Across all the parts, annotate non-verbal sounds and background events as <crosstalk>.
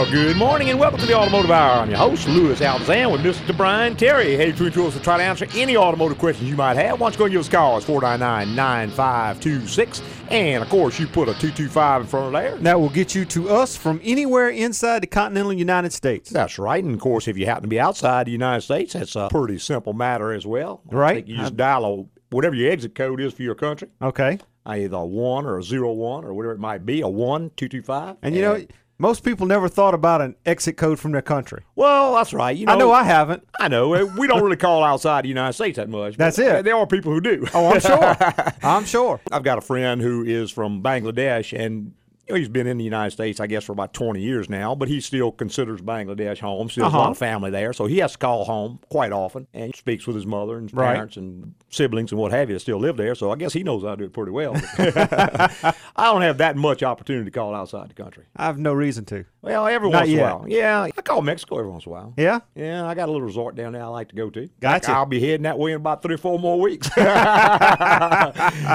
Well, good morning and welcome to the Automotive Hour. I'm your host, Louis Altazan, with Mr. Brian Terry. Hey, between tools to try to answer any automotive questions you might have. Why don't you go and give us a call? It's 499-9526. And, of course, you put a 225 in front of there. That will get you to us from anywhere inside the continental United States. That's right. And, of course, if you happen to be outside the United States, that's a pretty simple matter as well. I Right. you just dial a, whatever your exit code is for your country, Okay. either a 1 or a 01 or whatever it might be, a 1, 225. And you know, most people never thought about an exit code from their country. Well, that's right. You know, I know I haven't. I know. We don't really call outside the United States that much. That's it. There are people who do. Oh, I'm sure. <laughs> I'm sure. I've got a friend who is from Bangladesh, and you know, he's been in the United States, I guess, for about 20 years now, but he still considers Bangladesh home. Still has a lot Uh-huh. of family there, so he has to call home quite often and speaks with his mother and his Right. parents and siblings and what have you that still live there. So I guess he knows how to do it pretty well. <laughs> <laughs> I don't have that much opportunity to call outside the country. I have no reason to. Well, every Not once in a while. Yeah, I call Mexico every once in a while. Yeah? Yeah, I got a little resort down there I like to go to. Gotcha. I'll be heading that way in about three or four more weeks. <laughs>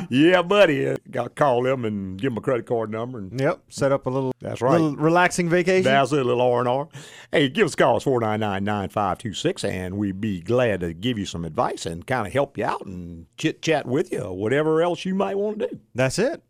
yeah, buddy. Got to call them and give them a credit card number. And Yep. Set up a little, That's right. little relaxing vacation. that's it, a little R&R. Hey, give us a call. It's 499-9526, and we'd be glad to give you some advice and kind of help you out and chit-chat with you or whatever else you might want to do. That's it.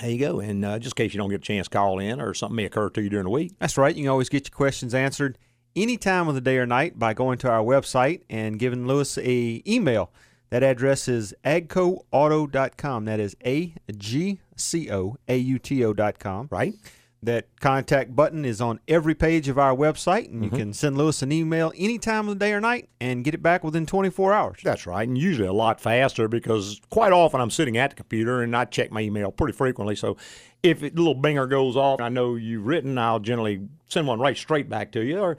There you go. And uh, just in case you don't get a chance call in or something may occur to you during the week, That's right. You can always get your questions answered any time of the day or night by going to our website and giving Louis a email. That address is agcoauto.com. That is A G C O A U T O.com. right? That contact button is on every page of our website, and you mm-hmm. can send Louis an email any time of the day or night and get it back within 24 hours. That's right, and usually a lot faster because quite often I'm sitting at the computer and I check my email pretty frequently. So if a little binger goes off, I know you've written, I'll generally send one right straight back to you. Or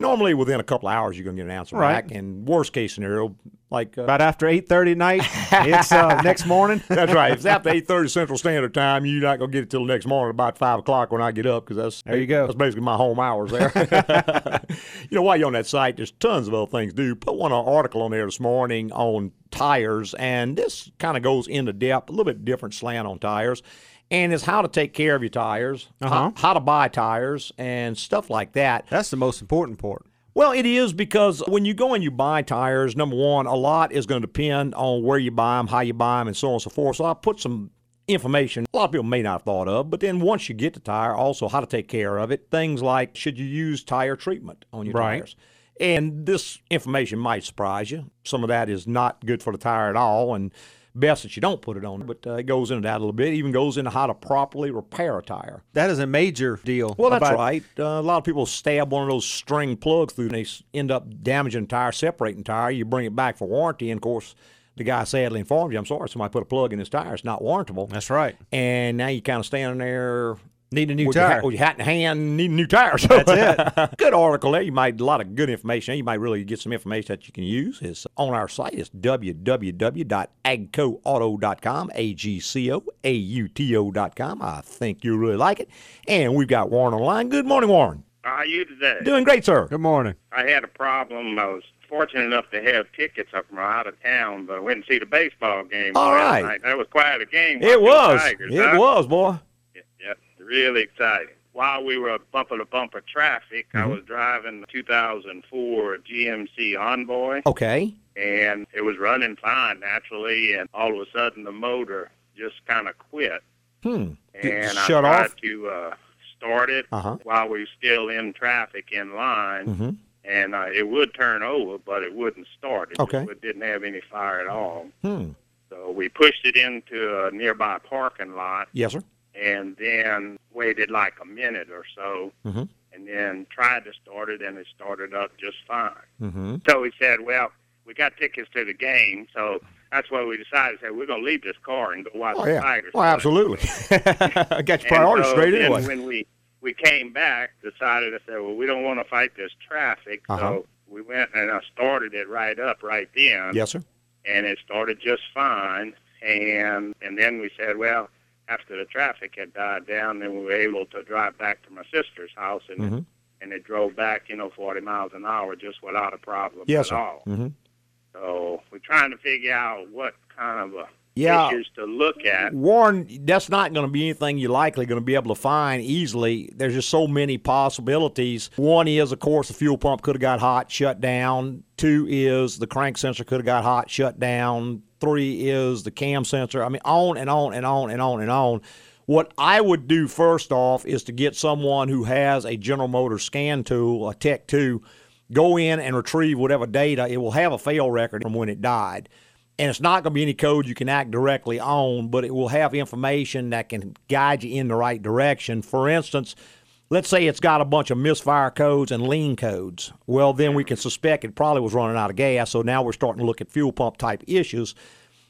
normally within a couple of hours you're going to get an answer Right. back. And worst case scenario, like uh, About after 8:30 at night, it's uh, <laughs> next morning. <laughs> that's right. If it's after eight thirty Central Standard Time, you're not gonna get it till the next morning about five o'clock when I get up because that's There you go. That's basically my home hours there. <laughs> you know, while you're on that site, there's tons of other things to do. Put one article on there this morning on tires, and this kind of goes into depth, a little bit different slant on tires. And is how to take care of your tires, Uh-huh. how, how to buy tires, and stuff like that. That's the most important part. Well, it is because when you go and you buy tires, number one, a lot is going to depend on where you buy them, how you buy them, and so on and so forth. So I put some information a lot of people may not have thought of, but then once you get the tire, also how to take care of it. Things like should you use tire treatment on your Right. tires? And this information might surprise you. Some of that is not good for the tire at all, and best that you don't put it on. But uh, it goes into that a little bit. It even goes into how to properly repair a tire. That is a major deal. Well, that's right. Uh, a lot of people stab one of those string plugs through, and they end up damaging the tire, separating the tire. You bring it back for warranty, and of course, the guy sadly informs you, "I'm sorry, somebody put a plug in his tire. It's not warrantable." That's right. And now you kind of standing there. Need a new with your, tire. hat, with your hat in hand, need a new tire. <laughs> So That's it. <laughs> good article there. You might a lot of good information. You might really get some information that you can use. It's on our site. It's www.agcoauto.com. A G C O A U T O.com. I think you'll really like it. And we've got Warren online. Good morning, Warren. How are you today? Doing great, sir. Good morning. I had a problem. I was fortunate enough to have tickets up from out of town, but I went and see the baseball game All right. night. That was quite a game. It was. Tigers, It huh? was, boy. Really exciting. While we were bumper to bumper traffic, I Mhm. was driving the 2004 GMC Envoy, Okay. and it was running fine naturally, and all of a sudden the motor just kind of quit. Hmm. And I shut tried off? to uh, start it Uh huh. while we were still in traffic in line. Mm-hmm. and uh, it would turn over, but it wouldn't start. It, Okay. just, it didn't have any fire at all. Hmm. So we pushed it into a nearby parking lot, Yes, sir. And then waited like a minute or so, Mhm. and then tried to start it, and it started up just fine. Mm-hmm. So we said, well, we got tickets to the game, so that's why we decided. Said we're going to leave this car and go watch Oh the yeah. Tigers. Well, play." absolutely. <laughs> Got your priorities so straight anyway. When we we came back, decided to say, well, we don't want to fight this traffic, Uh-huh. so we went and I started it right up right then, Yes, sir. and it started just fine. And and then we said, well, after the traffic had died down, then we were able to drive back to my sister's house, and Mhm. and it drove back, you know, 40 miles an hour just without a problem Yes, at sir. all. Mm-hmm. So we're trying to figure out what kind of a Yeah. issues to look at. Warren, that's not going to be anything you're likely going to be able to find easily. There's just so many possibilities. One is, of course, the fuel pump could have got hot, shut down. Two is the crank sensor could have got hot, shut down. Three is the cam sensor. I mean, on and on and on and on and on. What I would do first off is to get someone who has a General Motors scan tool, a Tech 2, go in and retrieve whatever data. It will have a fail record from when it died and it's not going to be any code you can act directly on, but it will have information that can guide you in the right direction. For instance, let's say it's got a bunch of misfire codes and lean codes. Well, then we can suspect it probably was running out of gas, so now we're starting to look at fuel pump type issues.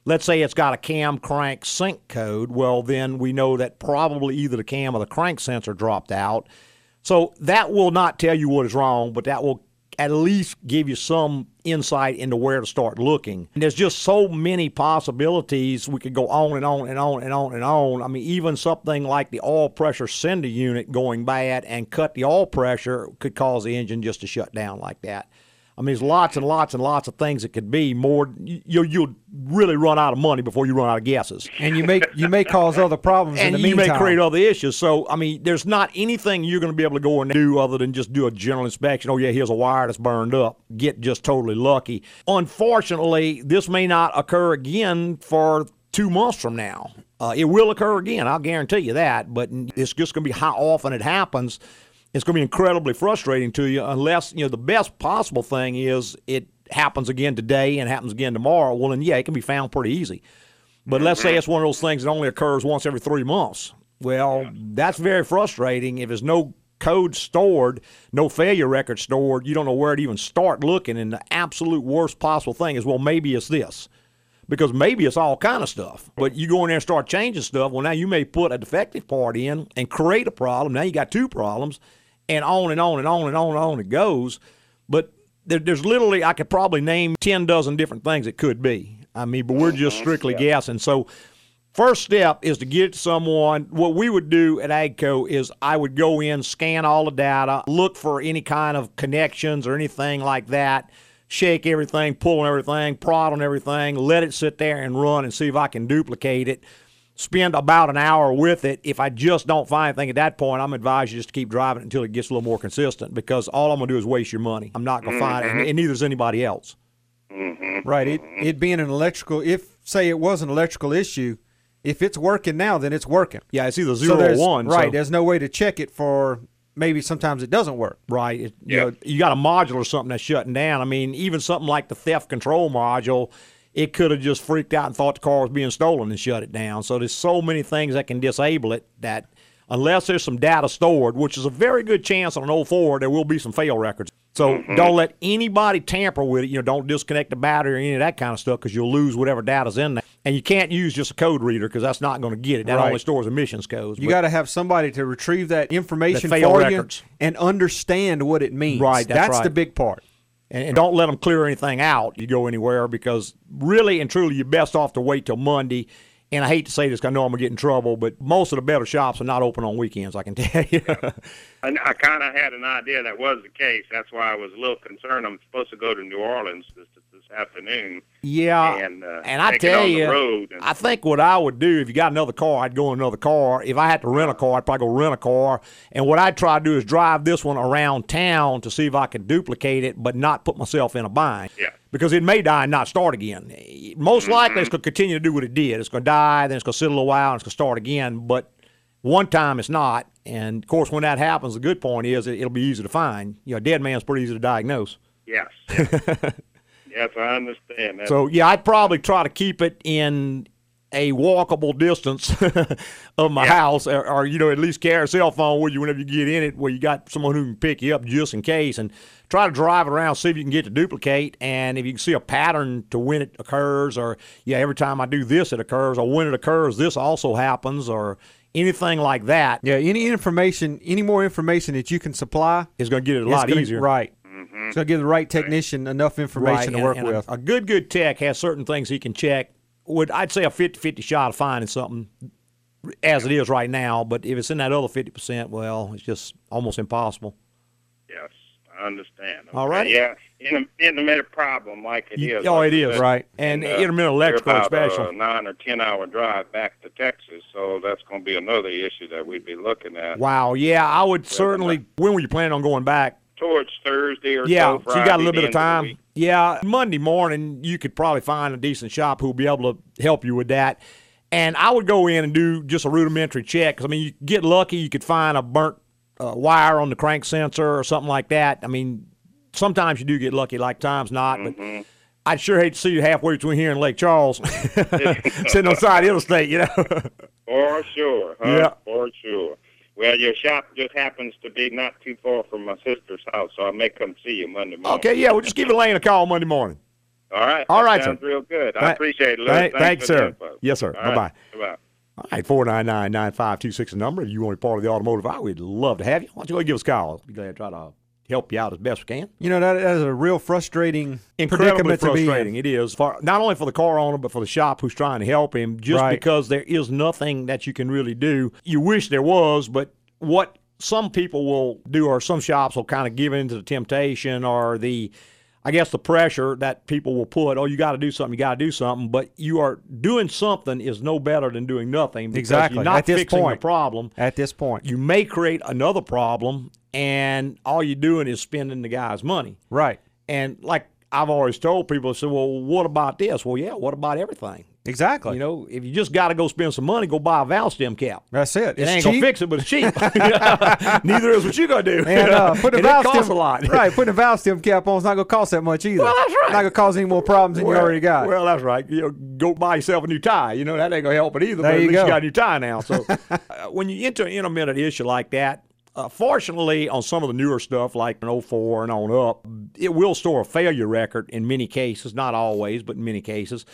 Let's say it's got a cam crank sync code. Well, then we know that probably either the cam or the crank sensor dropped out. So that will not tell you what is wrong, but that will at least give you some insight into where to start looking. And there's just so many possibilities. We could go on and on and on and on and on. I mean, even something like the oil pressure sender unit going bad and cut the oil pressure could cause the engine just to shut down like that. I mean, there's lots and lots and lots of things that could be. More, you you'll really run out of money before you run out of guesses, and you may you may cause other problems and in the you meantime. may create other issues. So, I mean, there's not anything you're going to be able to go and do other than just do a general inspection. Oh yeah, here's a wire that's burned up. Get just totally lucky. Unfortunately, this may not occur again for two months from now. Uh, it will occur again. I'll guarantee you that. But it's just going to be how often it happens it's going to be incredibly frustrating to you unless you know the best possible thing is it happens again today and happens again tomorrow. Well then yeah it can be found pretty easy. But let's say mm-hmm. it's one of those things that only occurs once every three months. Well that's very frustrating. If there's no code stored no failure record stored you don't know where to even start looking. And the absolute worst possible thing is well maybe it's this. Because maybe it's all kind of stuff. But you go in there and start changing stuff. Well, now you may put a defective part in and create a problem. Now you got two problems, and on and on and on and on and on it goes. But there, there's literally I could probably name ten dozen different things it could be. I mean, but we're just mm-hmm. strictly guessing. So. First step is to get someone. What we would do at AGCO is I would go in, scan all the data, look for any kind of connections or anything like that shake everything, pull on everything, prod on everything, let it sit there and run and see if I can duplicate it. Spend about an hour with it. If I just don't find anything at that point, I'm advised you just to keep driving it until it gets a little more consistent because all I'm going to do is waste your money. I'm not going to mm-hmm. find it, and, and neither is anybody else. Mm-hmm. Right. It it being an electrical, if say it was an electrical issue, if it's working now, then it's working. Yeah, it's either So zero there's- or one. Right. so- There's no way to check it for maybe sometimes it doesn't work. Right. It, you, know, you got a module or something that's shutting down. I mean, even something like the theft control module, it could have just freaked out and thought the car was being stolen and shut it down. So there's so many things that can disable it that unless there's some data stored, which is a very good chance on an 04, there will be some fail records. So don't let anybody tamper with it. You know, don't disconnect the battery or any of that kind of stuff because you'll lose whatever data's in there. And you can't use just a code reader because that's not going to get it. That Right. only stores emissions codes. You got to have somebody to retrieve that information fail for records. you and understand what it means. Right, that's the right. big part. And, and don't let them clear anything out. You go anywhere because really and truly, you're best off to wait till Monday. And I hate to say this, I know I'm gonna get in trouble, but most of the better shops are not open on weekends. I can <laughs> tell you. And I kind of had an idea that was the case. That's why I was a little concerned. I'm supposed to go to New Orleans this afternoon. yeah, And, uh, and I tell you, I think what I would do if you got another car, I'd go in another car. If I had to rent a car, I'd probably go rent a car. And what I'd try to do is drive this one around town to see if I could duplicate it, but not put myself in a bind. Yeah. because it may die and not start again. Most likely, it's going to continue to do what it did. It's going to die, then it's going to sit a little while, and it's going to start again. But one time, it's not. And of course, when that happens, the good point is it, it'll be easy to find. You know, a dead man's pretty easy to diagnose. Yes. Yes, <laughs> yes I understand that. So yeah, I'd probably try to keep it in a walkable distance <laughs> of my Yeah. house, or, or you know, at least carry a cell phone with you whenever you get in it, where you got someone who can pick you up just in case, and try to drive it around, see if you can get to duplicate, and if you can see a pattern to when it occurs, or yeah, every time I do this, it occurs, or when it occurs, this also happens, or anything like that Yeah. Any information, any more information that you can supply, is going to get it a lot gonna- easier. Right. It's going to give the right technician enough information to work and a- with. A, good, good tech has certain things he can check. Would I'd say a 50-50 shot of finding something as it is right now, but if it's in that other 50%, well, it's just almost impossible. yes, I understand. All Okay, right. Yeah, in a intermittent problem like it is. oh, like it you is. said. Right. And uh, intermittent we're electrical about special. A nine or ten hour drive back to Texas, so that's going to be another issue that we'd be looking at. Wow. Yeah, I would certainly. When were you planning on going back? Towards Thursday or Yeah, so. so you got a little bit of time. week. yeah, Monday morning you could probably find a decent shop who'll be able to help you with that. And I would go in and do just a rudimentary check. 'cause, I mean, you get lucky, you could find a burnt uh, wire on the crank sensor or something like that. I mean, sometimes you do get lucky, like times not. But Mm-hmm. I'd sure hate to see you halfway between here and Lake Charles, <laughs> <laughs> sitting on side of the interstate. You know. <laughs> For sure. Huh? Yeah. For sure. Well, your shop just happens to be not too far from my sister's house, so I may come see you Monday morning. okay, yeah, we'll just give Elaine a call Monday morning. All right. All right, sounds sir. real good. I appreciate it. Lou. Thanks thanks, sir. Yes, sir. All right. Bye-bye. Bye-bye. All right, 499-9526 number. If you want to be part of the automotive hour, we'd love to have you. Why don't you go give us a call? Be glad to try to help you out as best we can. You know that, that is a real frustrating Incredibly predicament to be in. frustrating. It is for not only for the car owner but for the shop who's trying to help him. Just Right. because there is nothing that you can really do. You wish there was, but what some people will do, or some shops will kind of give in to the temptation or the, I guess, the pressure that people will put. Oh, you got to do something. You got to do something. But you are doing something is no better than doing nothing. because Exactly. You're not At this fixing point. the problem. At this point, You may create another problem, and all you're doing is spending the guy's money. right? And like I've always told people, I said, well, what about this? Well, yeah, what about everything? Exactly. You know, if you just got to go spend some money, go buy a valve stem cap. that's it. It It's ain't cheap. gonna fix it, but it's cheap. <laughs> <laughs> Neither is what you gonna do. And uh, putting a it valve costs stem, a lot. <laughs> right? Putting a valve stem cap on is not going to cost that much either. Well, that's right. Not going to cause any more problems than Well, you already got. Well, that's right. You know, go buy yourself a new tie. You know that ain't gonna help it either. There but at you least go. you got a new tie now. So uh, when you enter an intermittent issue like that, uh, fortunately, on some of the newer stuff like an 04 and on up, it will store a failure record in many cases, not always, but in many cases.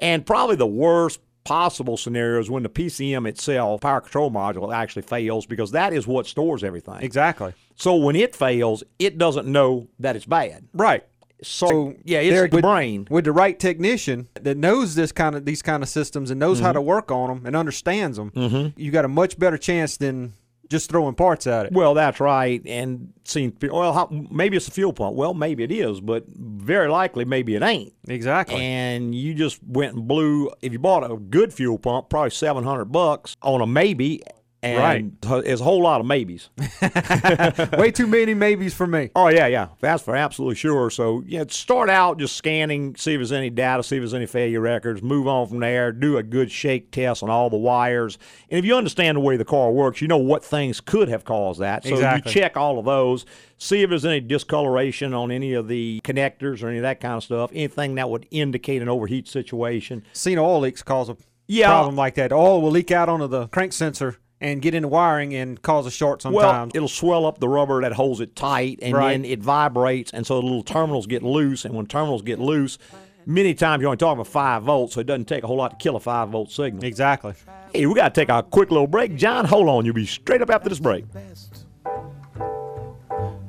And probably the worst possible scenario is when the PCM itself, power control module, actually fails because that is what stores everything. exactly. So when it fails, it doesn't know that it's bad. Right. So, yeah, it's the with, brain. with the right technician that knows this kind of these kind of systems and knows how to work on them and understands them. Mm-hmm. You got a much better chance than just throwing parts at it. Well, that's right. And seeing, well, how, maybe it's a fuel pump. Well, maybe it is, but very likely, maybe it ain't. Exactly. And you just went and blew. If you bought a good fuel pump, probably seven hundred bucks on a maybe. And there's a whole lot of maybes. <laughs> <laughs> Way too many maybes for me. Oh yeah, yeah, that's for absolutely sure. So yeah, start out just scanning, see if there's any data, see if there's any failure records. Move on from there. Do a good shake test on all the wires, and if you understand the way the car works, you know what things could have caused that. So Exactly. you check all of those. See if there's any discoloration on any of the connectors or any of that kind of stuff. Anything that would indicate an overheat situation. Seen oil leaks cause a Yeah. problem like that. Oil will leak out onto the crank sensor and get into wiring and cause a short Well, sometimes. it'll swell up the rubber that holds it tight, and Right. then it vibrates, and so the little terminals get loose. And when terminals get loose, many times you're only talking about five volts, so it doesn't take a whole lot to kill a five volt signal. exactly. Hey, we got to take a quick little break. John, hold on. You'll be straight up after this break.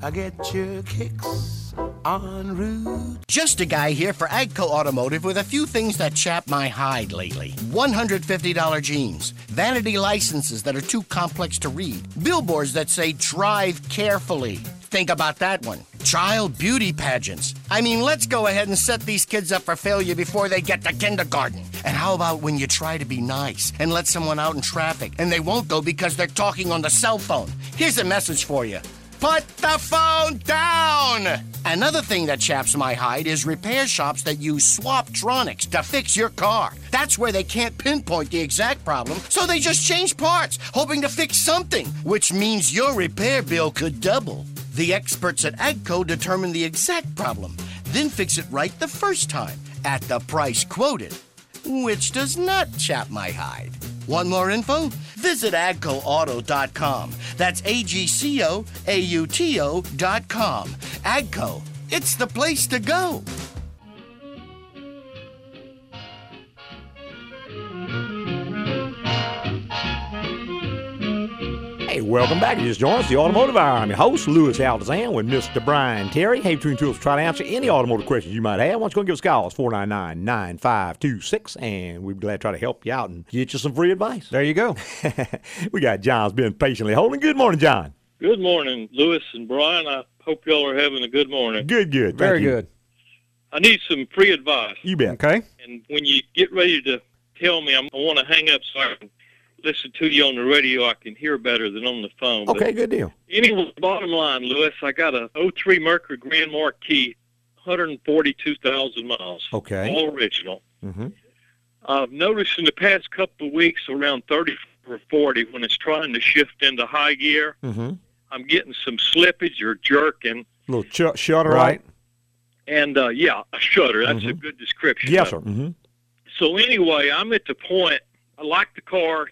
I get your kicks en route. Just a guy here for Agco Automotive with a few things that chap my hide lately. $150 jeans, vanity licenses that are too complex to read, billboards that say drive carefully. Think about that one. Child beauty pageants. I mean, let's go ahead and set these kids up for failure before they get to kindergarten. And how about when you try to be nice and let someone out in traffic and they won't go because they're talking on the cell phone? Here's a message for you. Put the phone down! Another thing that chaps my hide is repair shops that use Swaptronics to fix your car. That's where they can't pinpoint the exact problem, so they just change parts, hoping to fix something, which means your repair bill could double. The experts at Agco determine the exact problem, then fix it right the first time at the price quoted which does not chap my hide. Want more info? Visit agcoauto.com. That's A G C O A U T O.com. Agco, it's the place to go. Hey, welcome back. You just joined us, the Automotive Hour. I'm your host, Louis Altazan, with Mr. Brian Terry. Hey, between two of us, try to answer any automotive questions you might have. Why don't you go and give us a call? It's 499 9526, and we'd be glad to try to help you out and get you some free advice. There you go. <laughs> we got John's been patiently holding. Good morning, John. Good morning, Louis and Brian. I Hope y'all are having a good morning. Good, good. Thank Very you. good. I need some free advice. You bet. Okay. And when you get ready to tell me, I'm, I want to hang up so I can listen to you on the radio. I can hear better than on the phone. But Okay, good deal. Anyway, bottom line, Louis, I got a 03 Mercury Grand Marquis, 142,000 miles. Okay. All original. Mm-hmm. I've noticed in the past couple of weeks, around 30 or 40, when it's trying to shift into high gear, Mm-hmm. I'm getting some slippage or jerking. A Little ch- shutter, Right. And uh, yeah, a shudder. That's a Mhm. good description. Yes, sir. Mm-hmm. So anyway, I'm at the point. I like the car.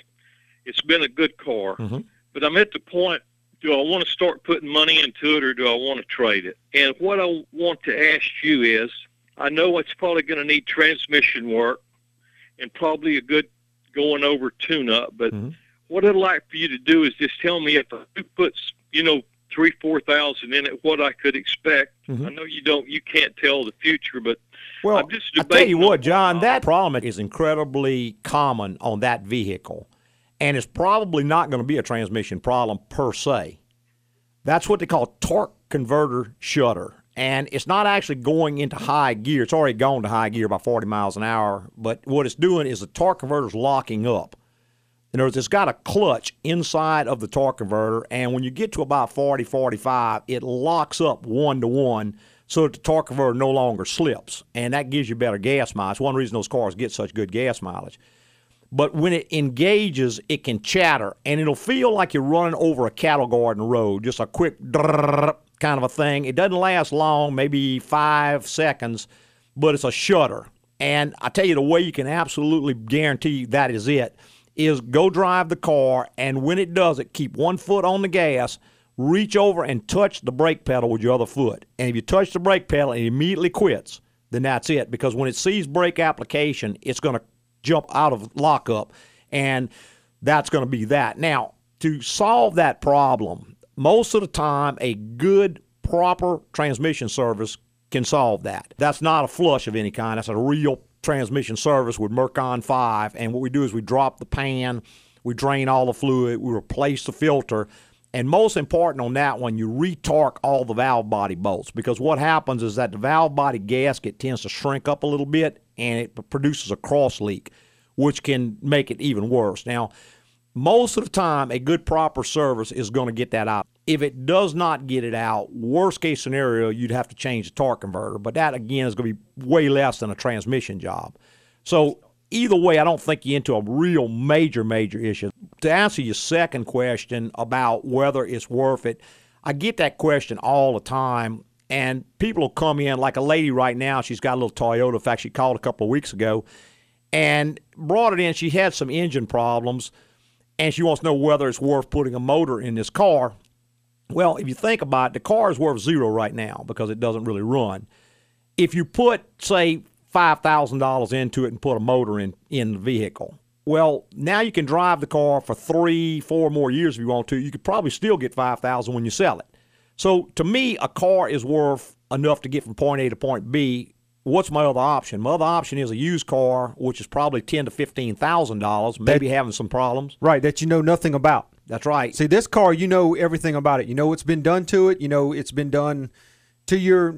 It's been a good car, Mhm. but I'm at the point. Do I want to start putting money into it, or do I want to trade it? And what I want to ask you is, I know it's probably going to need transmission work, and probably a good going over tune-up. But Mhm. what I'd like for you to do is just tell me if I put, you know, three, four thousand in it, what I could expect. Mhm. I know you don't, you can't tell the future, but Well, I'm just tell you what, John, that problem is incredibly common on that vehicle, and it's probably not going to be a transmission problem per se. That's what they call torque converter shutter, and it's not actually going into high gear. It's already gone to high gear by 40 miles an hour, but what it's doing is the torque converter's locking up. In other words, it's got a clutch inside of the torque converter, and when you get to about 40, 45, it locks up one to one so that the torque converter no longer slips, and that gives you better gas mileage. One reason those cars get such good gas mileage. But when it engages, it can chatter, and it'll feel like you're running over a cattle guard in road, just a quick kind of a thing. It doesn't last long, maybe five seconds, but it's a shudder. And I tell you, the way you can absolutely guarantee that is it is go drive the car, and when it does it, keep one foot on the gas, reach over and touch the brake pedal with your other foot. And if you touch the brake pedal and it immediately quits, then that's it. Because when it sees brake application, it's going to jump out of lockup, and that's going to be that. Now, to solve that problem, most of the time, a good, proper transmission service can solve that. That's not a flush of any kind. That's a real transmission service with Mercon 5. And what we do is we drop the pan, we drain all the fluid, we replace the filter. And most important on that one, you retorque all the valve body bolts because what happens is that the valve body gasket tends to shrink up a little bit and it produces a cross leak, which can make it even worse. Now, most of the time, a good proper service is going to get that out. If it does not get it out, worst case scenario, you'd have to change the torque converter. But that again is going to be way less than a transmission job. So either way, I don't think you're into a real major, major issue. To answer your second question about whether it's worth it, I get that question all the time. And people will come in, like a lady right now, she's got a little Toyota. In fact, she called a couple of weeks ago and brought it in. She had some engine problems and she wants to know whether it's worth putting a motor in this car. Well, if you think about it, the car is worth zero right now because it doesn't really run. If you put, say, five thousand dollars into it and put a motor in in the vehicle, well, now you can drive the car for three, four more years if you want to. You could probably still get five thousand when you sell it. So to me, a car is worth enough to get from point A to point B. What's my other option? My other option is a used car, which is probably ten to fifteen thousand dollars, maybe having some problems. Right, that you know nothing about. That's right. See, this car, you know everything about it. You know what's been done to it. You know it's been done to your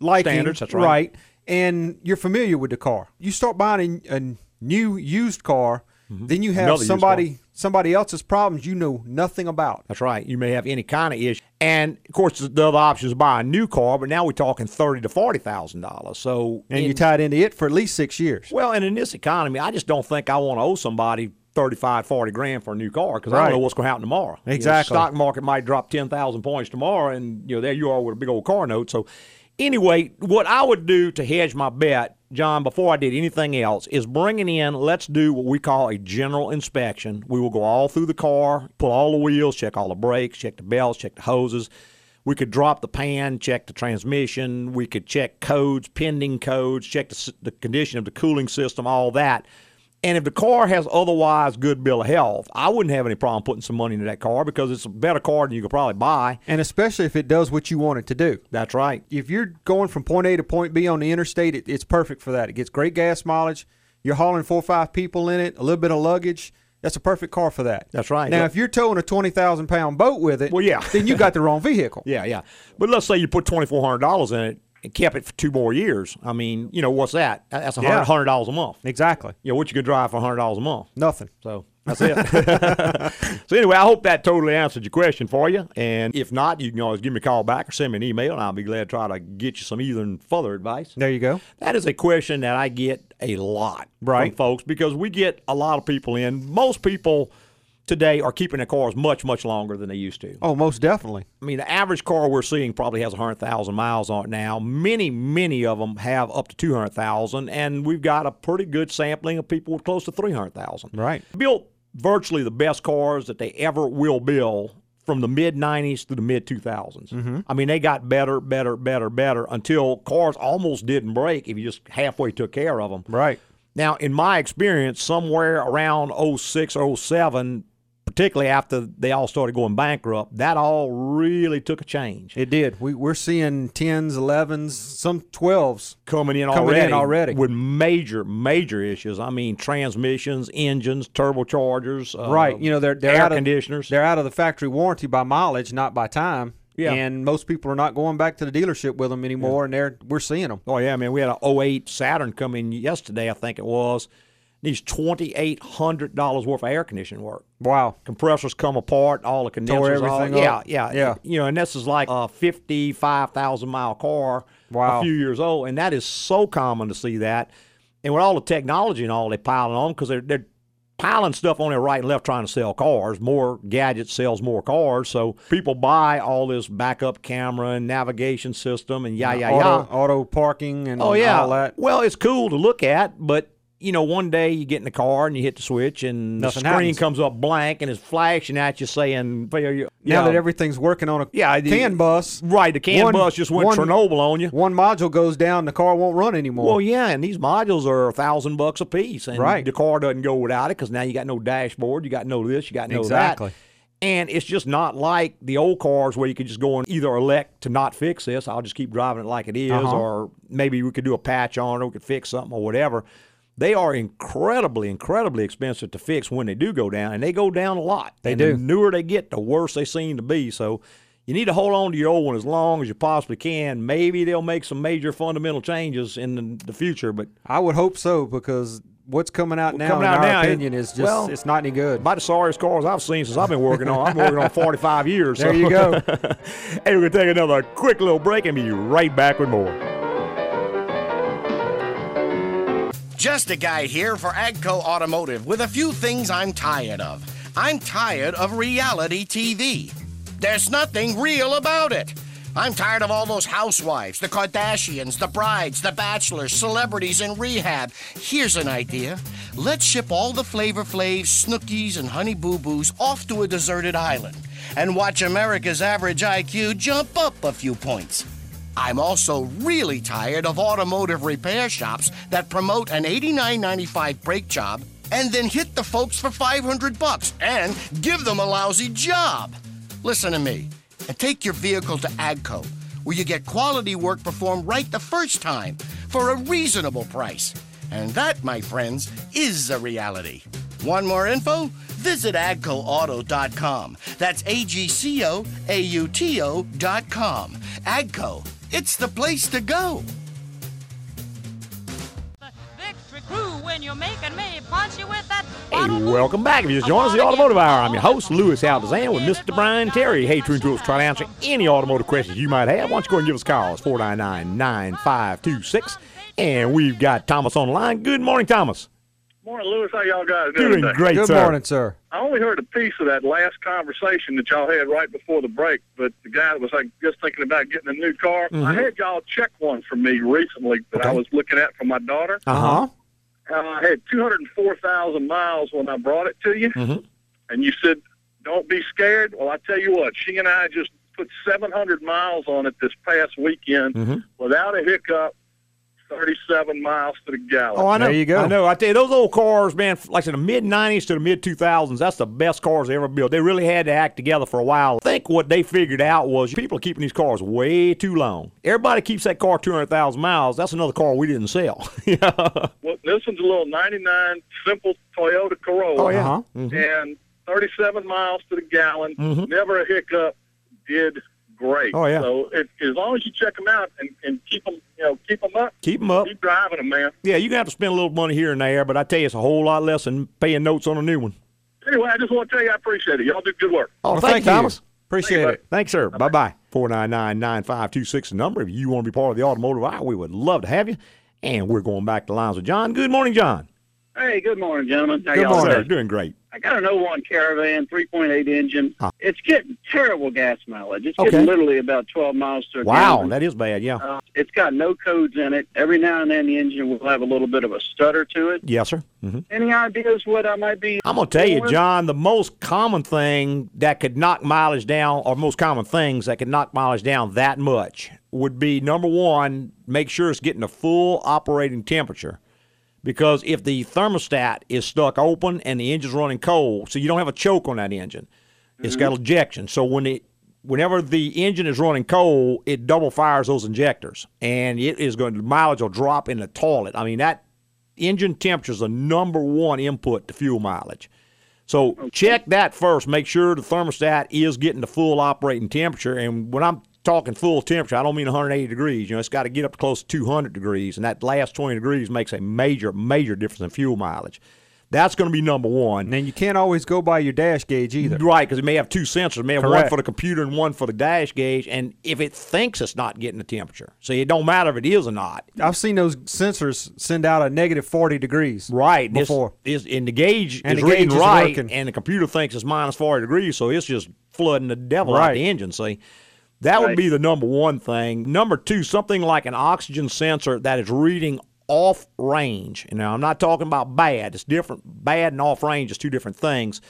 liking. Standards, that's right. And you're familiar with the car. You start buying a, a new used car, then you have Mm-hmm. Another somebody somebody else's problems you know nothing about. That's right. You may have any kind of issue, and of course, the other option is buy a new car. But now we're talking thirty to forty thousand dollars. So, And you in- tied into it for at least six years. well, and in this economy, I just don't think I want to owe somebody 35, 40 grand for a new car because I don't know what's going to happen tomorrow. You know, Exactly. the stock market might drop ten thousand points tomorrow, and you know there you are with a big old car note. So, anyway, what I would do to hedge my bet, John, before I did anything else, is bringing in. Let's do what we call a general inspection. We will go all through the car, pull all the wheels, check all the brakes, check the belts, check the hoses. We could drop the pan, check the transmission. We could check codes, pending codes, check the, the condition of the cooling system, all that. And if the car has otherwise good bill of health, I wouldn't have any problem putting some money into that car because it's a better car than you could probably buy. And especially if it does what you want it to do. That's right. If you're going from point A to point B on the interstate, it, it's perfect for that. It gets great gas mileage. You're hauling four or five people in it, a little bit of luggage, That's a perfect car for that. That's right. Now, if you're towing a twenty thousand pound boat with it, Well, yeah. then you got the wrong vehicle. <laughs> Yeah, yeah. But let's say you put twenty four hundred dollars in it and kept it for two more years. I mean, you know, what's that? That's a Yeah. hundred dollars a month. Exactly. You know, what you could drive for a hundred dollars a month. Nothing. So that's it. <laughs> <laughs> so anyway, I hope that totally answered your question for you. And if not, you can always give me a call back or send me an email, and I'll be glad to try to get you some even further advice. There you go. That is a question that I get a lot Right. from folks because we get a lot of people in. Most people today are keeping their cars much, much longer than they used to. Oh, most definitely. I mean, the average car we're seeing probably has 100,000 miles on it now. Many, many of them have up to 200,000, and we've got a pretty good sampling of people with close to 300,000. Right. Built virtually the best cars that they ever will build from the mid 90s to the mid 2000s. Mm-hmm. I mean, they got better, better, better, better until cars almost didn't break if you just halfway took care of them. Right. Now, in my experience, somewhere around 06 or 07, particularly after they all started going bankrupt, that all really took a change. It did. We we're seeing tens, elevens, some twelves. coming in Coming already, in already. with major, major issues. I mean, transmissions, engines, turbochargers, uh, right. You know they're they're air out of, conditioners. They're out of the factory warranty by mileage, not by time. Yeah. And most people are not going back to the dealership with them anymore, and they're we're seeing them. Oh yeah, I man. We had an 08 Saturn come in yesterday, I think it was. Needs twenty eight hundred dollars worth of air conditioning work. Wow. compressors come apart, all the condensers, all- everything yeah, up. yeah, Yeah. You know, and this is like a fifty-five thousand mile car, Wow. a few years old, and that is so common to see that. And with all the technology and all they piling on, because they're they're piling stuff on their right and left trying to sell cars. More gadgets sells more cars, so people buy all this backup camera and navigation system and yeah, yeah, yeah. auto, auto parking and Oh yeah. all that. Well, it's cool to look at, but you know, one day you get in the car and you hit the switch and Nothing the screen happens. comes up blank and it's flashing at you saying, "Failure." Now Yeah. that everything's working on a Yeah, the- CAN bus, right, the CAN one- bus just went one- Chernobyl on you. one module goes down, the car won't run anymore. Well, yeah, and these modules are a thousand bucks a piece, and Right. the car doesn't go without it because now you got no dashboard, you got no this, you got no Exactly. that. And it's just not like the old cars where you could just go and either elect to not fix this, I'll just keep driving it like it is, Uh-huh. or maybe we could do a patch on it, or we could fix something or whatever. They are incredibly, incredibly expensive to fix when they do go down, and they go down a lot. They and do. The newer they get, the worse they seem to be. So you need to hold on to your old one as long as you possibly can. Maybe they'll make some major fundamental changes in the, future, but I would hope so because what's coming out now, coming in out our now, opinion, is just well, it's not any good. By the sorriest cars I've seen since I've been working on. I've been working on 45 years. There so- you go. <laughs> hey, we're going to take another quick little break and be right back with more. Just a guy here for Agco Automotive with a few things I'm tired of. I'm tired of reality TV. There's nothing real about it. I'm tired of all those housewives, the Kardashians, the brides, the bachelors, celebrities in rehab. Here's an idea. Let's ship all the Flavor Flavs, Snookies, and Honey Boo Boos off to a deserted island and watch America's average IQ jump up a few points. I'm also really tired of automotive repair shops that promote an $89.95 brake job and then hit the folks for 500 bucks and give them a lousy job. Listen to me and take your vehicle to Agco, where you get quality work performed right the first time for a reasonable price. And that, my friends, is a reality. Want more info? Visit agcoauto.com. That's A G C O A U T O.com. Agco, it's the place to go. Victory crew when you're making me punch you with that. Hey, welcome back. If you just joined us, the Automotive Hour. I'm your host, Louis Altazan, with Mr. Brian Terry. Hey, True Tools, try to answer any automotive questions you might have. Why don't you go and give us a call? It's 499 9526. And we've got Thomas on the line. Good morning, Thomas. Morning, Louis. How y'all guys doing Doing today? great, Good sir. morning, sir. I only heard a piece of that last conversation that y'all had right before the break, but the guy that was like just thinking about getting a new car, I had y'all check one for me recently that I was looking at for my daughter. Uh huh. Uh, I had 204,000 miles when I brought it to you, Mhm. and you said, don't be scared. Well, I tell you what, she and I just put 700 miles on it this past weekend Mhm. without a hiccup, 37 miles to the gallon. Oh, I know. There you go. I know. I tell you, those old cars, man, like in the mid '90s to the mid 2000s, that's the best cars they ever built. They really had to act together for a while. I think what they figured out was people are keeping these cars way too long. Everybody keeps that car 200,000 miles. That's another car we didn't sell. yeah. <laughs> Well, this one's a little 99 simple Toyota Corolla. Oh yeah. Uh-huh. And 37 miles to the gallon, never a hiccup, did great. Oh, yeah. So it, as long as you check them out and, and keep them, you know, keep them up, Keep them up. keep driving them, man. Yeah, you going to have to spend a little money here and there, but I tell you, it's a whole lot less than paying notes on a new one. Anyway, I just want to tell you I appreciate it. Y'all do good work. Oh, Well, thank, thank you, you. Thomas. Appreciate it. Thanks, sir. Bye bye. 499 9526 number. If you want to be part of the automotive hour, we would love to have you. And we're going back to lines with John. Good morning, John. Hey, good morning, gentlemen. How Good y'all morning. doing? Doing great. I got an 01 Caravan, 3.8 engine. Huh. It's getting terrible gas mileage. It's Okay. getting literally about 12 miles to a gallon. Wow, gallon. that is bad. Yeah. Uh, it's got no codes in it. Every now and then the engine will have a little bit of a stutter to it. Yes, sir. Mm-hmm. Any ideas what I might be? I'm going to tell you? John, the most common thing that could knock mileage down, or most common things that could knock mileage down that much, would be number one, make sure it's getting a full operating temperature. Because if the thermostat is stuck open and the engine's running cold, so you don't have a choke on that engine, it's got mm-hmm. ejection. So when it whenever the engine is running cold, it double fires those injectors, and it is going to mileage will drop in the toilet. I mean that engine temperature is the number one input to fuel mileage. So check that first. Make sure the thermostat is getting the full operating temperature. And when I'm talking full temperature, I don't mean 180 degrees. You know, it's got to get up to close to 200 degrees, and that last 20 degrees makes a major, major difference in fuel mileage. That's going to be number one. And you can't always go by your dash gauge either. Right, because it may have two sensors. It may have one for the computer and one for the dash gauge. And if it thinks it's not getting the temperature, so it don't matter if it is or not. I've seen those sensors send out a negative 40 degrees. Right. Before. is and the gauge And is the gauge reading is right, working. and the computer thinks it's minus forty degrees, so it's just flooding the devil out Right. the engine. See, that would be the number one thing. Number two, something like an oxygen sensor that is reading off range. Now I'm not talking about bad. It's different. Bad and off range is two different things.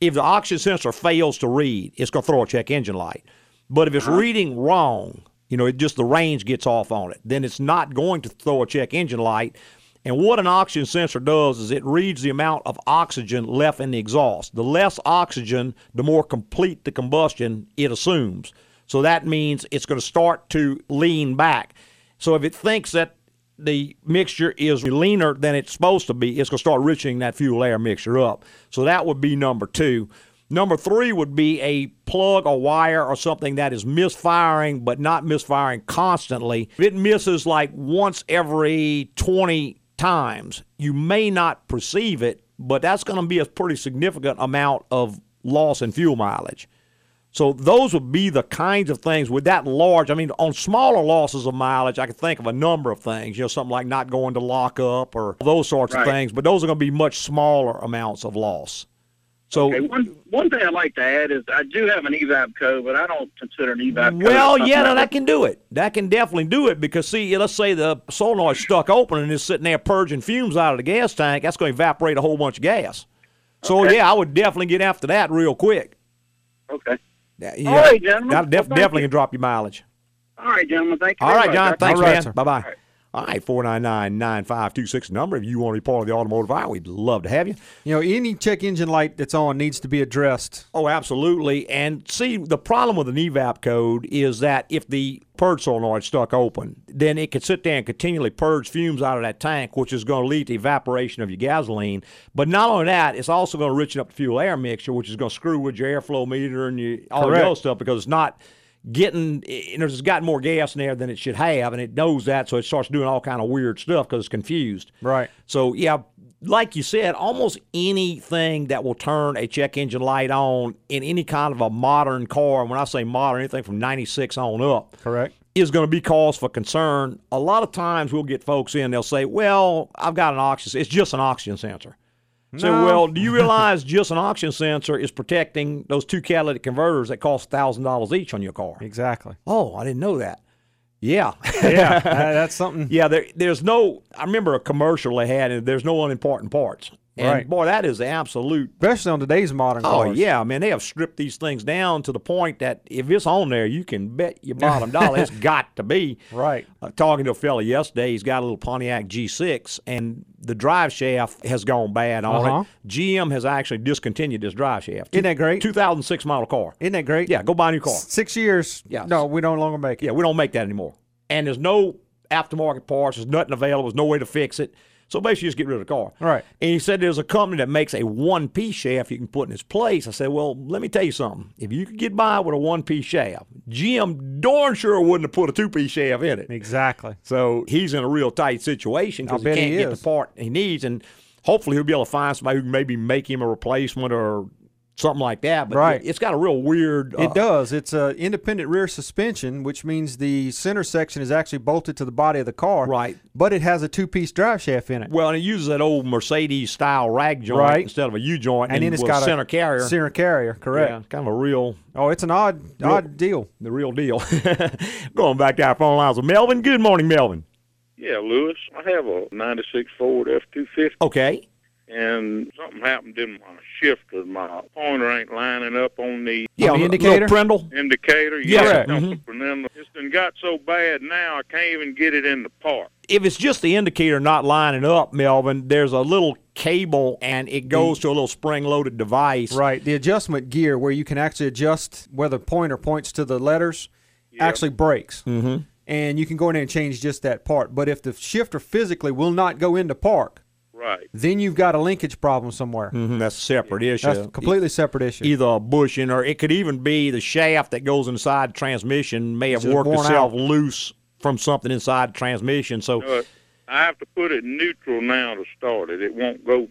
If the oxygen sensor fails to read, it's going to throw a check engine light. But if it's uh-huh. reading wrong, you know, it just the range gets off on it, then it's not going to throw a check engine light. And what an oxygen sensor does is it reads the amount of oxygen left in the exhaust. The less oxygen, the more complete the combustion it assumes. So that means it's going to start to lean back. So if it thinks that the mixture is leaner than it's supposed to be, it's going to start richening that fuel air mixture up. So that would be number two. Number three would be a plug or wire or something that is misfiring, but not misfiring constantly. If it misses like once every 20 times, you may not perceive it, but that's going to be a pretty significant amount of loss in fuel mileage. So those would be the kinds of things with that large. I mean, on smaller losses of mileage, I could think of a number of things. You know, something like not going to lockup or those sorts Right. of things. But those are going to be much smaller amounts of loss. So, Okay, one one thing I'd like to add is I do have an evap code, but I don't consider an evap code. well, yeah, no, that can do it. That can definitely do it because see, let's say the solenoid's stuck open and it's sitting there purging fumes out of the gas tank. That's going to evaporate a whole bunch of gas. So Okay. yeah, I would definitely get after that real quick. Okay. Yeah, All right, gentlemen. Def- Well, definitely you. can drop your mileage. All right, gentlemen. Thank you. All right, much. John. Thanks, All right, man. Bye bye. All right. All right, 499 9526 number. If you want to be part of the automotive hour, we'd love to have you. You know, any check engine light that's on needs to be addressed. Oh, absolutely. And see, the problem with an EVAP code is that if the purge solenoid stuck open, then it could sit there and continually purge fumes out of that tank, which is going to lead to evaporation of your gasoline. But not only that, it's also going to richen up the fuel air mixture, which is going to screw with your airflow meter and your, all the other stuff because it's not getting you know, it's got more gas in there than it should have and it knows that so it starts doing all kind of weird stuff because it's confused Right. so yeah, like you said, almost anything that will turn a check engine light on in any kind of a modern car, and when I say modern, anything from 96 on up, Correct. is going to be cause for concern. A lot of times we'll get folks in, they'll say, well, I've got an oxygen, it's just an oxygen sensor. So, No. well, do you realize just an oxygen sensor is protecting those two catalytic converters that cost $1,000 each on your car? Exactly. Oh, I didn't know that. Yeah. Yeah, <laughs> that's something. Yeah, there, there's no. I remember a commercial they had, and there's no unimportant parts. And Right. boy, that is absolute Especially on today's modern Oh cars. Oh yeah, man, they have stripped these things down to the point that if it's on there, you can bet your bottom dollar it's <laughs> got to be. Right. Uh, talking to a fella yesterday, he's got a little Pontiac G6, and the drive shaft has gone bad on Uh-huh. it. GM has actually discontinued this drive shaft. Isn't that great? 2006 model car. Isn't that great? Yeah, go buy a new car. Six years. Yeah. No, we no longer make it. Yeah, we don't make that anymore. And there's no aftermarket parts. There's nothing available. There's no way to fix it. So basically, you just get rid of the car. Right. And he said there's a company that makes a one piece shaft you can put in its place. I said, well, let me tell you something. If you could get by with a one piece shaft, GM darn sure wouldn't have put a two piece shaft in it. Exactly. So he's in a real tight situation because he can't he get the part he needs. And hopefully, he'll be able to find somebody who can maybe make him a replacement or something like that. But Right. it's got a real weird. It uh, does. It's a independent rear suspension, which means the center section is actually bolted to the body of the car. Right. But it has a two-piece drive shaft in it. Well, and it uses that old Mercedes style rag joint Right. instead of a U joint, and then it's got a center carrier. Center carrier, correct. Yeah, kind of a real, Oh, it's an odd, odd deal. the real deal. <laughs> Going back to our phone lines with Melvin. Good morning, Melvin. Yeah, Louis. I have a '96 Ford F250, Okay. And something happened in my shifter. My pointer ain't lining up on the Yeah, the indicator? Little Prindle. indicator. Yeah, Yeah, correct. don't put them- It's done got so bad now I can't even get it in the park. If it's just the indicator not lining up, Melvin, there's a little cable and it goes to a little spring-loaded device. Right. The adjustment gear, where you can actually adjust where the pointer points to the letters, actually breaks. Mm-hmm. And you can go in there and change just that part. But if the shifter physically will not go into park, Right. then you've got a linkage problem somewhere. Mhm, that's a separate issue. That's a completely separate issue. Either a bushing or it could even be the shaft that goes inside transmission may have Just worked itself out. loose from something inside transmission. So But I have to put it neutral now to start it. It won't go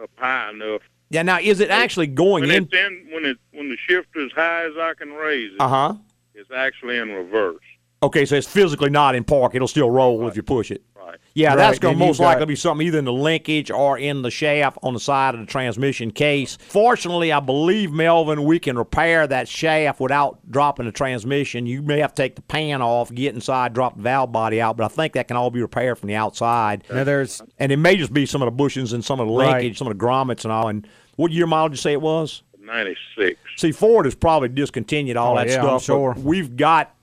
up high enough. yeah, now is it actually going When in? it's in, when it when the shifter as high as I can raise it, Uh huh. it's actually in reverse. Okay, so it's physically not in park. It'll still roll if you push it. Right. Yeah, Right, that's going to most likely be something either in the linkage or in the shaft on the side of the transmission case. Fortunately, I believe, Melvin, we can repair that shaft without dropping the transmission. You may have to take the pan off, get inside, drop the valve body out, but I think that can all be repaired from the outside. now there's And it may just be some of the bushings and some of the Right. linkage, some of the grommets and all. And what year model did you say it was? Ninety six. See, Ford has probably discontinued all Oh, that yeah, I'm stuff. sure. We've got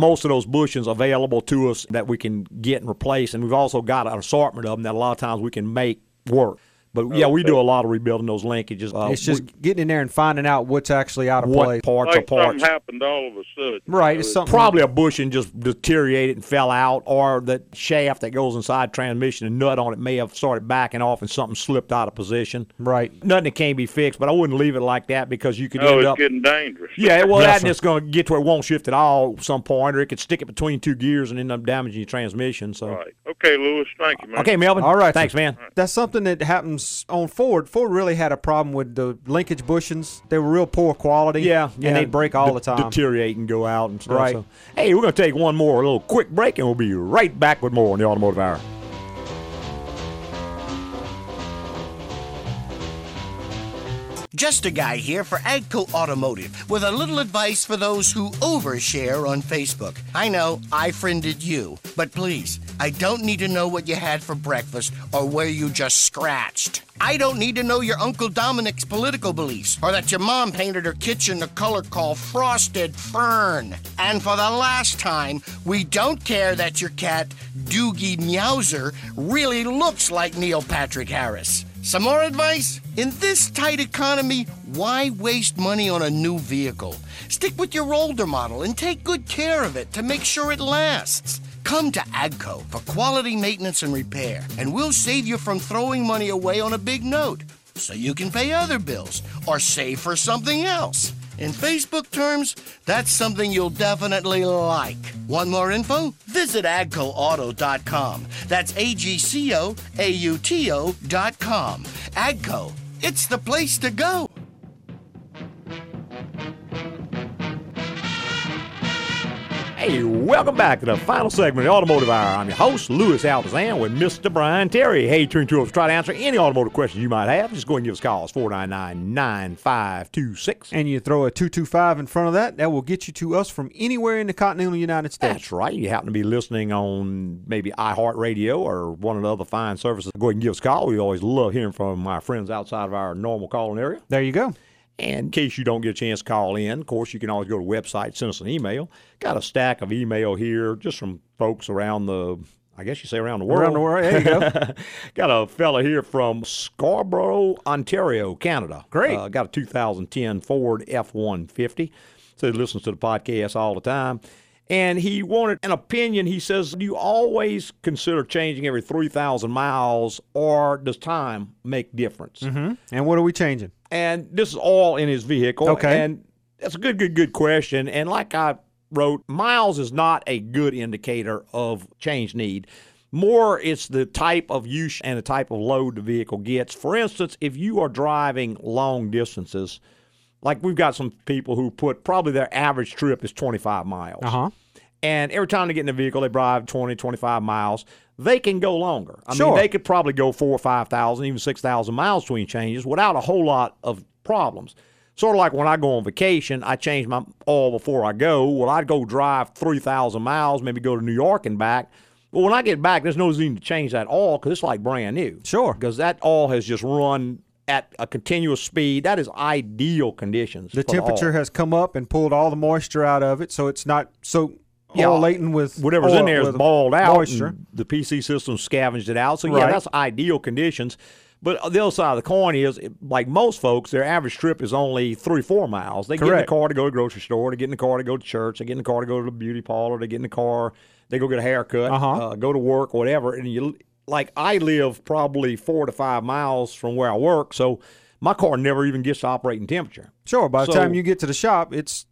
most of those bushings available to us that we can get and replace, and we've also got an assortment of them that a lot of times we can make work. But yeah, we do a lot of rebuilding those linkages. Uh, it's just we- getting in there and finding out what's actually out of what place. parts are Like something parts. happened all of a sudden. Right, it's So something Probably a bushing just deteriorated and fell out, or the shaft that goes inside transmission, and nut on it may have started backing off and something slipped out of position. Right. Nothing that can't be fixed, but I wouldn't leave it like that because you could No, end it's up. getting dangerous. Yeah, well, Yes, that and it's going to get to where it won't shift at all at some point, or it could stick it between two gears and end up damaging your transmission. So, Right. Okay, Louis. Thank you, man. okay, Melvin. All right, thanks, sir. man. That's something that happens on Ford. Ford really had a problem with the linkage bushings. They were real poor quality. Yeah, yeah, and they'd break all de- the time. deteriorate and go out and stuff. Right. So, hey, we're going to take one more little quick break, and we'll be right back with more on the Automotive Hour. Just a guy here for Agco Automotive with a little advice for those who overshare on Facebook. I know I friended you, but please, I don't need to know what you had for breakfast or where you just scratched. I don't need to know your Uncle Dominic's political beliefs or that your mom painted her kitchen the color called frosted fern. And for the last time, we don't care that your cat, Doogie Meowser, really looks like Neil Patrick Harris. Some more advice? In this tight economy, why waste money on a new vehicle? Stick with your older model and take good care of it to make sure it lasts. Come to AGCO for quality maintenance and repair, and we'll save you from throwing money away on a big note so you can pay other bills or save for something else. In Facebook terms, that's something you'll definitely like. Want more info? Visit agcoauto.com. That's A G C O A U T O.com. Agco, it's the place to go. Hey, welcome back to the final segment of the Automotive Hour. I'm your host, Louis Altazan, with Mr. Brian Terry. Hey, turn to us to try to answer any automotive questions you might have. Just go and give us a call. It's 499-9526. And you throw a 225 in front of that, that will get you to us from anywhere in the continental United States. That's right. You happen to be listening on maybe iHeartRadio or one of the other fine services. Go ahead and give us a call. We always love hearing from my friends outside of our normal calling area. There you go. And in case you don't get a chance to call in, of course, you can always go to the website, send us an email. Got a stack of email here just from folks around the, I guess you say around the world. Around the world. There you go. <laughs> got a fella here from Scarborough, Ontario, Canada. Great. Uh, got a 2010 Ford F-150. So he listens to the podcast all the time. And he wanted an opinion. He says, Do you always consider changing every 3,000 miles, or does time make difference? hmm And what are we changing? and this is all in his vehicle. Okay. And that's a good, good, good question. And like I wrote, miles is not a good indicator of change need. More, it's the type of use and the type of load the vehicle gets. For instance, if you are driving long distances, like we've got some people who put probably their average trip is 25 miles. Uh huh. And every time they get in the vehicle, they drive 20, 25 miles. They can go longer. I Sure. mean, they could probably go four or 5,000, even 6,000 miles between changes without a whole lot of problems. Sort of like when I go on vacation, I change my oil before I go. Well, I'd go drive 3,000 miles, maybe go to New York and back. Well, when I get back, there's no need to change that oil because it's like brand new. Sure. Because that oil has just run at a continuous speed. That is ideal conditions. The temperature has come up and pulled all the moisture out of it, so it's not so Yeah, oil laden with whatever's oil- in there is with balled out. Moisture. and The PC system scavenged it out. So yeah, Right. that's ideal conditions. But the other side of the coin is, like most folks, their average trip is only three, four miles. They get in the car to go to the grocery store. They get in the car to go to church. They get in the car to go to the beauty parlor. They get in the car. They go get a haircut. Uh-huh. Uh, go to work, whatever. And you, like, I live probably four to five miles from where I work, so my car never even gets to operating temperature. Sure. By the So- time you get to the shop, it's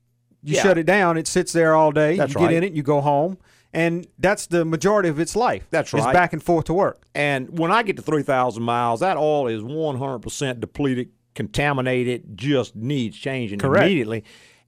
you Yeah. shut it down. It sits there all day. That's you get in it. You go home, and that's the majority of its life. That's right. It's back and forth to work. And when I get to 3,000 miles, that oil is 100% depleted, contaminated, just needs changing Correct. immediately.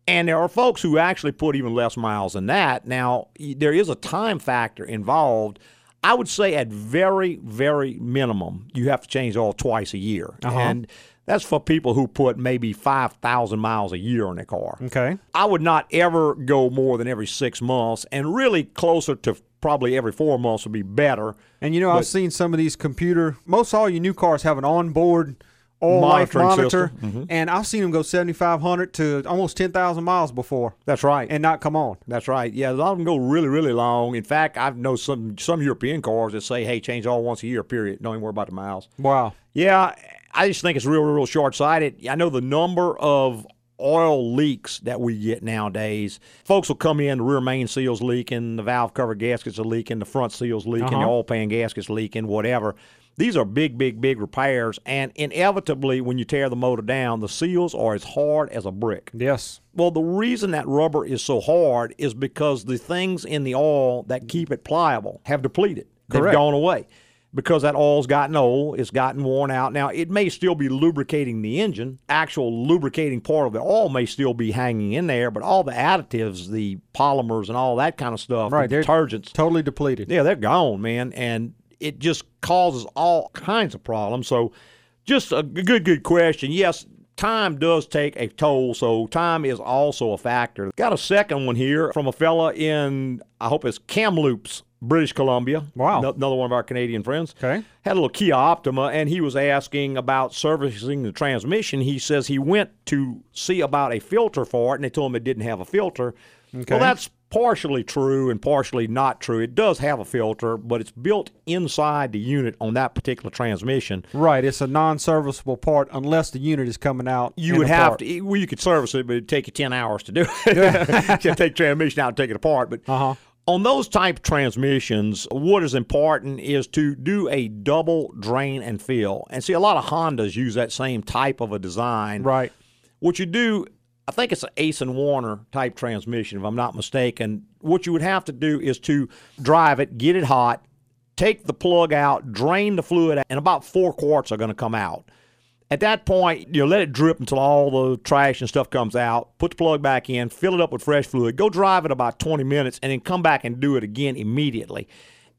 And there are folks who actually put even less miles than that. Now, there is a time factor involved. I would say at very, very minimum, you have to change oil twice a year. Uh-huh. And that's for people who put maybe 5,000 miles a year on their car. Okay. I would not ever go more than every six months, and really closer to probably every four months would be better. And you know, I've seen some of these computer. Most all your new cars have an onboard oil life monitor. Mhm. and I've seen them go seventy five hundred to almost ten thousand miles before, That's right. and not come on. That's right. Yeah, a lot of them go really, really long. In fact, I know some some European cars that say, "Hey, change all once a year." Period. Don't even worry about the miles. Wow. Yeah, I just think it's real, real short sighted. I know the number of oil leaks that we get nowadays. Folks will come in, the rear main seals leaking, the valve cover gaskets are leaking, the front seals leaking, the Uh-huh. oil pan gaskets leaking, whatever. These are big, big, big repairs, and inevitably, when you tear the motor down, the seals are as hard as a brick. Yes. Well, the reason that rubber is so hard is because the things in the oil that keep it pliable have depleted. They've Correct. gone away because that oil's gotten old, it's gotten worn out. Now, it may still be lubricating the engine. Actual lubricating part of the oil may still be hanging in there, but all the additives, the polymers and all that kind of stuff, Right. the They're detergents, totally depleted. yeah, they're gone, man, and it just causes all kinds of problems. So, just a good, good question. Yes, time does take a toll, so time is also a factor. Got a second one here from a fella in, I hope it's Kamloops, British Columbia. Wow. No- another one of our Canadian friends. Okay. Had a little Kia Optima, and he was asking about servicing the transmission. He says he went to see about a filter for it, and they told him it didn't have a filter. Okay. Well, that's partially true and partially not true. It does have a filter, but it's built inside the unit on that particular transmission. Right. It's a non-serviceable part unless the unit is coming out. You would have part. to, well, you could service it, but it'd take you 10 hours to do it. you <laughs> take transmission out and take it apart. But Uh-huh. On those type transmissions, what is important is to do a double drain and fill. And see, a lot of Hondas use that same type of a design. Right. What you do, I think it's an Aisin Warner type transmission, if I'm not mistaken. What you would have to do is to drive it, get it hot, take the plug out, drain the fluid, out, and about four quarts are going to come out. At that point, you know, let it drip until all the trash and stuff comes out. Put the plug back in, fill it up with fresh fluid. Go drive it about 20 minutes, and then come back and do it again immediately.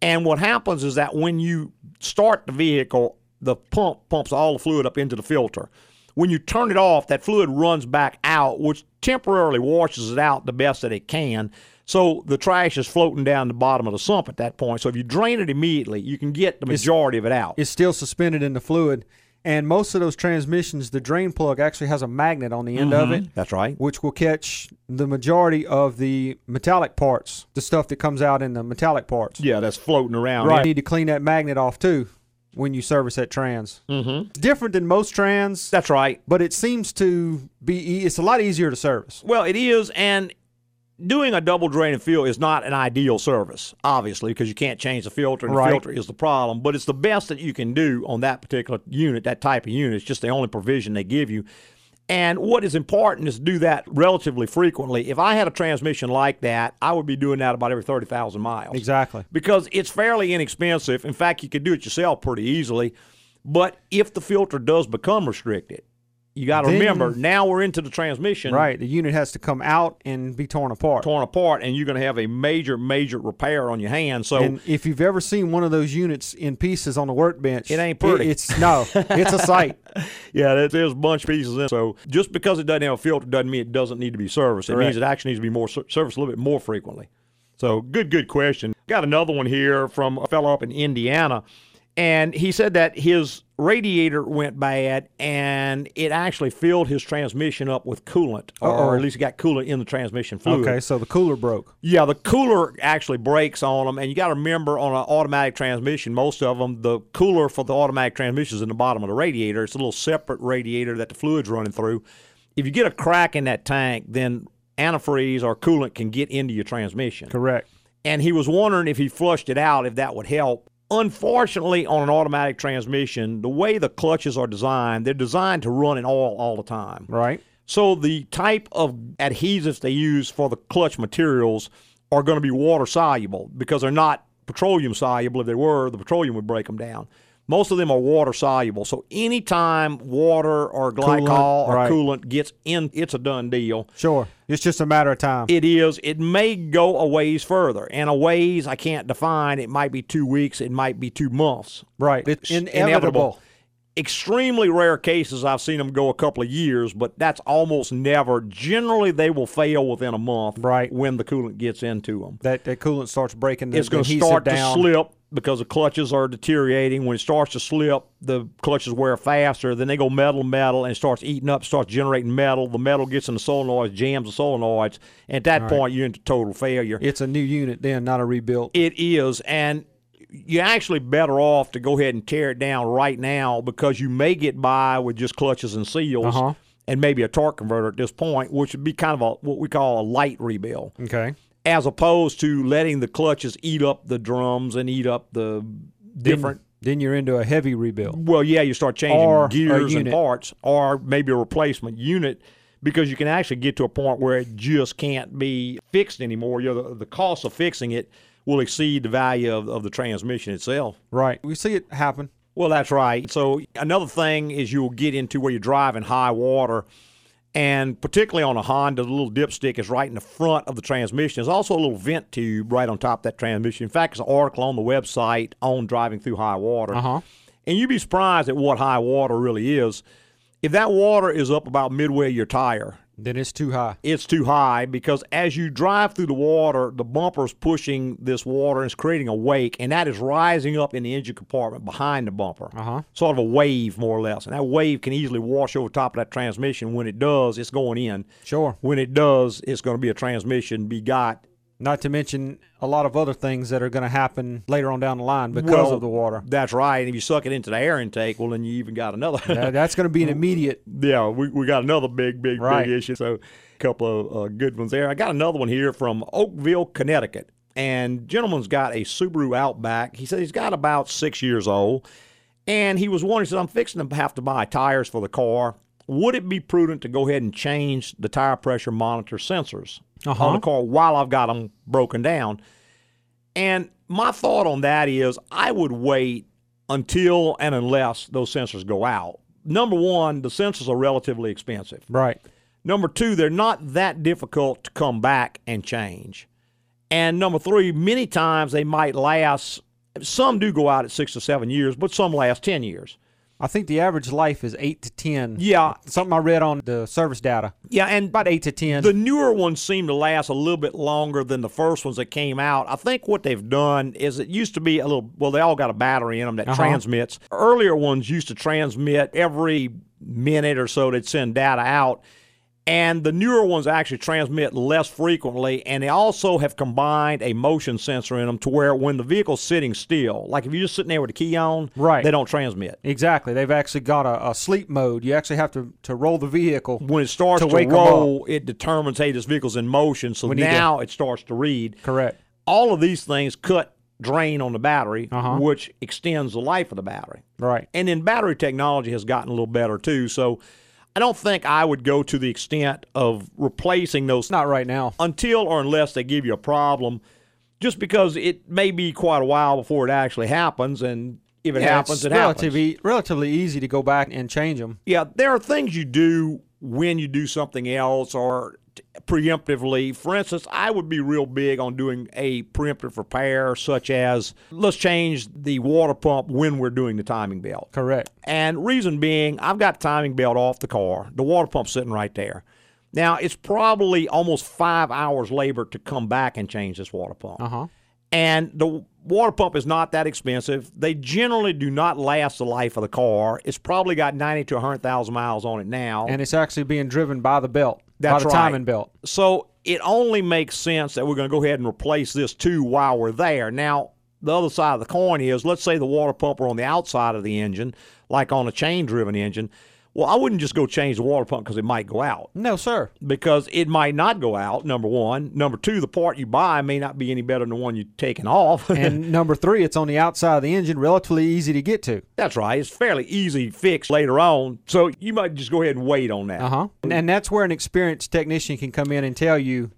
And what happens is that when you start the vehicle, the pump pumps all the fluid up into the filter. When you turn it off, that fluid runs back out, which temporarily washes it out the best that it can. So the trash is floating down the bottom of the sump at that point. So if you drain it immediately, you can get the majority of it out. It's still suspended in the fluid. And most of those transmissions, the drain plug actually has a magnet on the end of it, That's right. which will catch the majority of the metallic parts, the stuff that comes out in the metallic parts. Yeah, that's floating around. Right. You need to clean that magnet off too when you service that trans. Mm-hmm. Different than most trans, That's right. but it seems to be. e- It's a lot easier to service. Well, it is, and doing a double drain and fill is not an ideal service, obviously, because you can't change the filter, and Right. the filter is the problem. But it's the best that you can do on that particular unit, that type of unit. It's just the only provision they give you. And what is important is to do that relatively frequently. If I had a transmission like that, I would be doing that about every 30,000 miles. Exactly. Because it's fairly inexpensive. In fact, you could do it yourself pretty easily. But if the filter does become restricted, you got to remember now we're into the transmission Right. The unit has to come out and be torn apart. torn apart, and you're going to have a major, major repair on your hands. So and if you've ever seen one of those units in pieces on the workbench, It ain't pretty. it's no, it's a sight. <laughs> yeah, there- there's a bunch of pieces in. So just because it doesn't have a filter doesn't mean it doesn't need to be serviced. It means it actually needs to be more serviced a little bit more frequently. So good, good question. Got another one here from a fellow up in Indiana, and he said that his radiator went bad and it actually filled his transmission up with coolant, or, Uh-oh. at least it got coolant in the transmission fluid. Okay, so the cooler broke. Yeah, the cooler actually breaks on them, and you got to remember on an automatic transmission, most of them, the cooler for the automatic transmission is in the bottom of the radiator. It's a little separate radiator that the fluid's running through. If you get a crack in that tank, then antifreeze or coolant can get into your transmission. Correct. And he was wondering if he flushed it out, if that would help. Unfortunately, on an automatic transmission, the way the clutches are designed, they're designed to run in oil all the time. Right. So the type of adhesives they use for the clutch materials are going to be water soluble because they're not petroleum soluble. If they were, the petroleum would break them down. Most of them are water soluble. So anytime water or glycol or right. coolant gets in, it's a done deal. Sure. It's just a matter of time. It is. It may go a ways further, and a ways I can't define. It might be two weeks. It might be two months. right. It's It's inevitable. Extremely rare cases I've seen them go a couple of years, but that's almost never. Generally, they will fail within a month. Right. when the coolant gets into them, That that coolant starts breaking the, it's going to start down. to slip because the clutches are deteriorating. When it starts to slip, the clutches wear faster. Then they go metal metal and it starts eating up, starts generating metal. The metal gets in the solenoids, jams the solenoids, and at that point you're into total failure. It's a new unit then, not a rebuilt. It is, and you're actually better off to go ahead and tear it down right now because you may get by with just clutches and seals Uh-huh. and maybe a torque converter at this point, which would be kind of a what we call a light rebuild, Okay. as opposed to letting the clutches eat up the drums and eat up the different. Then you're into a heavy rebuild. Well, yeah, you start changing Or gears and parts, or maybe a replacement unit, because you can actually get to a point where it just can't be fixed anymore. You know, the, the cost of fixing it will exceed the value of, of the transmission itself. Right. We see it happen. Well, that's right. So another thing is you'll get into where you're driving high water, and particularly on a Honda, the little dipstick is right in the front of the transmission. There's also a little vent tube right on top of that transmission. In fact, there's an article on the website on driving through high water. Uh-huh. And you'd be surprised at what high water really is. If that water is up about midway your tire, Then it's too high. it's too high because as you drive through the water, the bumper is pushing this water and it's creating a wake, and that is rising up in the engine compartment behind the bumper. Uh-huh. Sort of a wave, more or less. And that wave can easily wash over top of that transmission. When it does, it's going in. Sure. When it does, it's going to be a transmission begot. Not to mention a lot of other things that are going to happen later on down the line because Well, of the water. That's right. And if you suck it into the air intake, well, then you even got another. That- that's going to be an <laughs> immediate. yeah, we, we got another big, big, Right. big issue. So, a couple of uh, good ones there. I got another one here from Oakville, Connecticut. And gentleman's got a Subaru Outback. He said he's got about six years old. And he was wondering, he said, I'm fixing to have to buy tires for the car. Would it be prudent to go ahead and change the tire pressure monitor sensors Uh-huh. on the car while I've got them broken down? And my thought on that is I would wait until and unless those sensors go out number one, the sensors are relatively expensive. Right. Number two, they're not that difficult to come back and change. And number three, many times they might last. Some do go out at six to seven years, but some last 10 years. I think the average life is eight to ten. Yeah. Something I read on the service data. Yeah, and About eight to ten. the newer ones seem to last a little bit longer than the first ones that came out. I think what they've done is it used to be a little, well, they all got a battery in them that Uh-huh. transmits. Earlier ones used to transmit every minute or so, they'd send data out. And the newer ones actually transmit less frequently, and they also have combined a motion sensor in them to where when the vehicle's sitting still, like if you're just sitting there with the key on, Right. they don't transmit. exactly. They've actually got a, a sleep mode. You actually have to, to roll the vehicle. When it starts To to, roll, it determines, hey, this vehicle's in motion, so We need to- now it starts to read. Correct. all of these things cut drain on the battery, Uh-huh. which extends the life of the battery. Right. And then battery technology has gotten a little better too. So I don't think I would go to the extent of replacing those Not right now. until or unless they give you a problem, just because it may be quite a while before it actually happens. And if it Yeah, happens, it happens. relatively, relatively easy to go back and change them. Yeah, there are things you do when you do something else or preemptively. For instance, I would be real big on doing a preemptive repair, such as let's change the water pump when we're doing the timing belt. Correct. And reason being, I've got timing belt off the car. The water pump's sitting right there. Now, it's probably almost five hours labor to come back and change this water pump. Uh huh. And the water pump is not that expensive. They generally do not last the life of the car. It's probably got 90 to 100,000 miles on it now. And it's actually being driven by the belt, That's by the right. timing belt. So it only makes sense that we're going to go ahead and replace this too while we're there. Now, the other side of the coin is let's say the water pump were on the outside of the engine, like on a chain driven engine. Well, I wouldn't just go change the water pump because it might go out. No, sir. Because it might not go out, number one. Number two, the part you buy may not be any better than the one you're taking off. <laughs> And number three, it's on the outside of the engine, relatively easy to get to. That's right. It's fairly easy fix later on. So you might just go ahead and wait on that. Uh huh. And, and that's where an experienced technician can come in and tell you,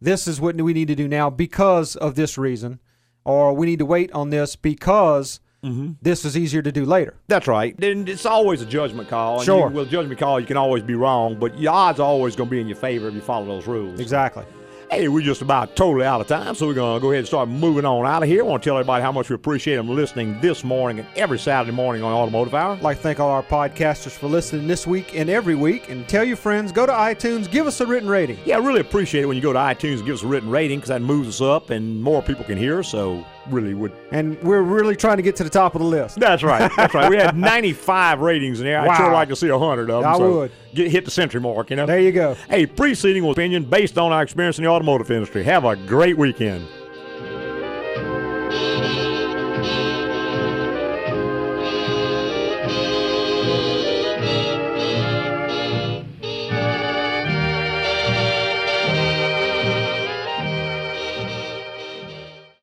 this is what we need to do now because of this reason, or we need to wait on this because Mm-hmm. this is easier to do later. That's right. Then it's always a judgment call. And Sure. You, with a judgment call, you can always be wrong, but your odds are always going to be in your favor if you follow those rules. Exactly. Hey, we're just about totally out of time, so we're going to go ahead and start moving on out of here. I want to tell everybody how much we appreciate them listening this morning and every Saturday morning on Automotive Hour. I'd like to thank all our podcasters for listening this week and every week. And tell your friends, go to iTunes, give us a written rating. Yeah, I really appreciate it when you go to iTunes and give us a written rating because that moves us up and more people can hear us. So, really would. And we're really trying to get to the top of the list. That's right. That's right. We had <laughs> 95 ratings in there. Wow. I'd sure like to see 100 of them. I so would. Get, hit the century mark, you know? There you go. A preceding opinion based on our experience in the automotive industry. Have a great weekend.